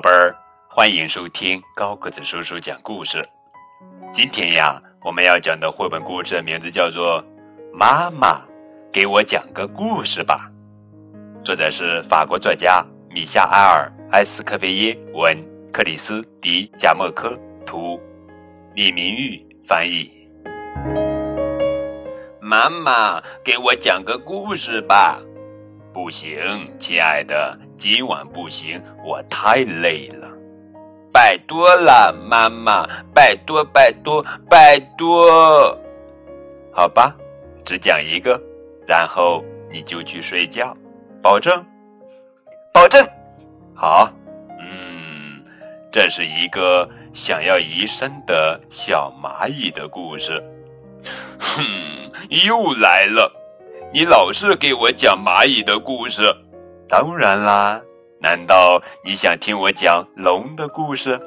宝贝儿，欢迎收听高个子叔叔讲故事。今天呀，我们要讲的绘本故事的名字叫做《妈妈给我讲个故事吧》，作者是法国作家米夏埃尔·埃斯科菲耶文，克里斯迪贾莫科图，李明玉翻译。妈妈给我讲个故事吧。不行，亲爱的，今晚不行，我太累了。拜托了，妈妈，拜托，拜托，拜托。好吧，只讲一个，然后你就去睡觉，保证？保证。好，嗯，这是一个想要移山的小蚂蚁的故事。哼，又来了。你老是给我讲蚂蚁的故事，当然啦。难道你想听我讲龙的故事？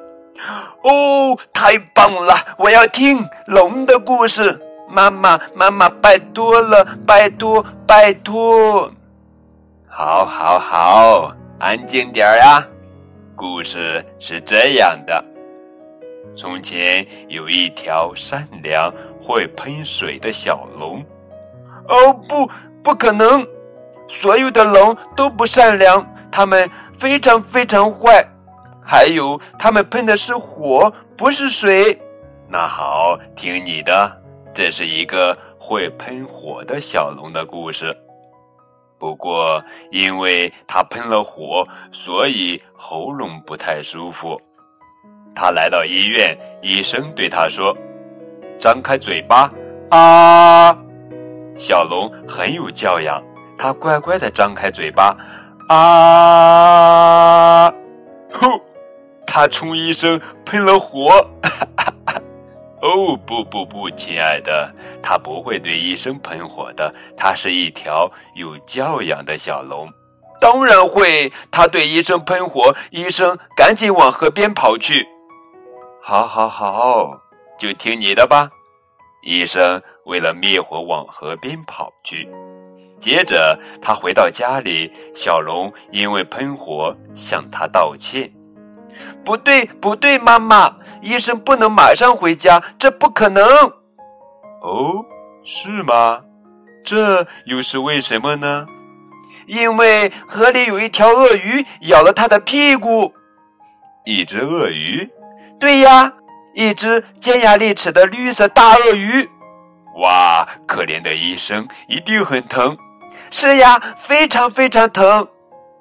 哦，太棒了！我要听龙的故事。妈妈，妈妈，拜托了，拜托，拜托。好，好，好，安静点儿呀。故事是这样的：从前有一条善良、会喷水的小龙。哦不，不可能！所有的龙都不善良，它们非常非常坏。还有，它们喷的是火，不是水。那好，听你的，这是一个会喷火的小龙的故事。不过，因为它喷了火，所以喉咙不太舒服。他来到医院，医生对他说：“张开嘴巴，啊！”小龙很有教养，他乖乖的张开嘴巴，啊！呼，他冲医生喷了火。哦，不不不，亲爱的，他不会对医生喷火的。他是一条有教养的小龙。当然会，他对医生喷火，医生赶紧往河边跑去。好，好，好，就听你的吧。医生为了灭火往河边跑去，接着他回到家里，小龙因为喷火向他道歉。不对，不对，妈妈，医生不能马上回家，这不可能。哦，是吗？这又是为什么呢？因为河里有一条鳄鱼咬了他的屁股。一只鳄鱼？对呀。一只尖牙利齿的绿色大鳄鱼，哇！可怜的医生一定很疼。是呀，非常非常疼。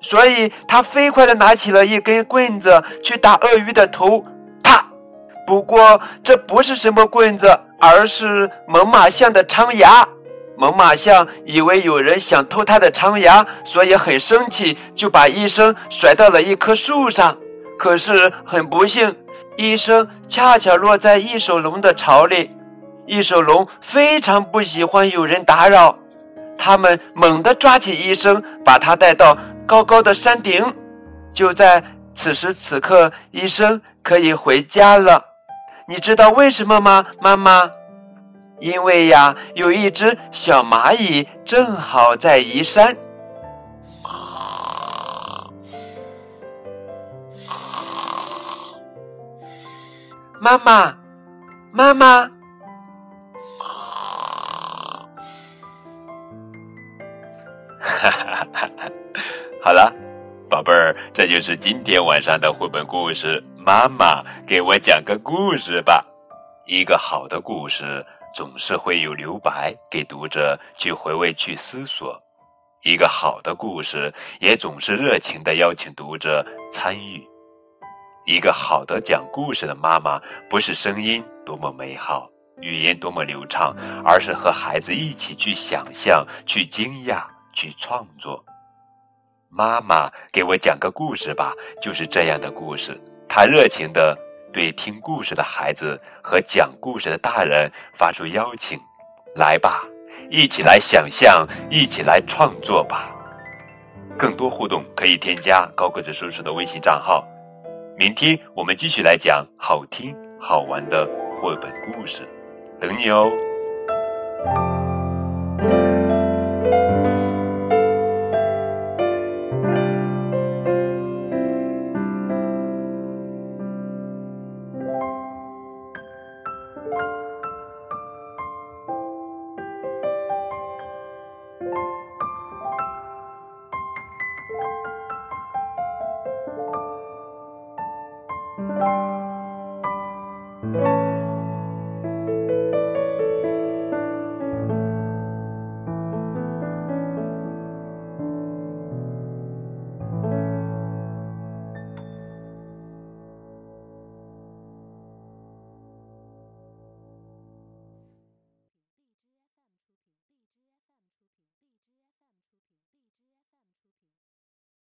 所以他飞快地拿起了一根棍子去打鳄鱼的头，啪！不过这不是什么棍子，而是猛犸象的长牙。猛犸象以为有人想偷它的长牙，所以很生气，就把医生甩到了一棵树上。可是很不幸。医生恰巧落在异手龙的巢里，异手龙非常不喜欢有人打扰，他们猛地抓起医生，把他带到高高的山顶。就在此时此刻，医生可以回家了。你知道为什么吗，妈妈？因为呀，有一只小蚂蚁正好在移山。妈妈，妈妈，哈哈哈哈好了，宝贝儿，这就是今天晚上的绘本故事。妈妈，给我讲个故事吧。一个好的故事总是会有留白给读者去回味、去思索。一个好的故事也总是热情的邀请读者参与。一个好的讲故事的妈妈，不是声音多么美好，语言多么流畅，而是和孩子一起去想象、去惊讶、去创作。妈妈，给我讲个故事吧，就是这样的故事。她热情地对听故事的孩子和讲故事的大人发出邀请：来吧，一起来想象，一起来创作吧。更多互动可以添加高个子叔叔的微信账号。明天我们继续来讲好听好玩的绘本故事，等你哦。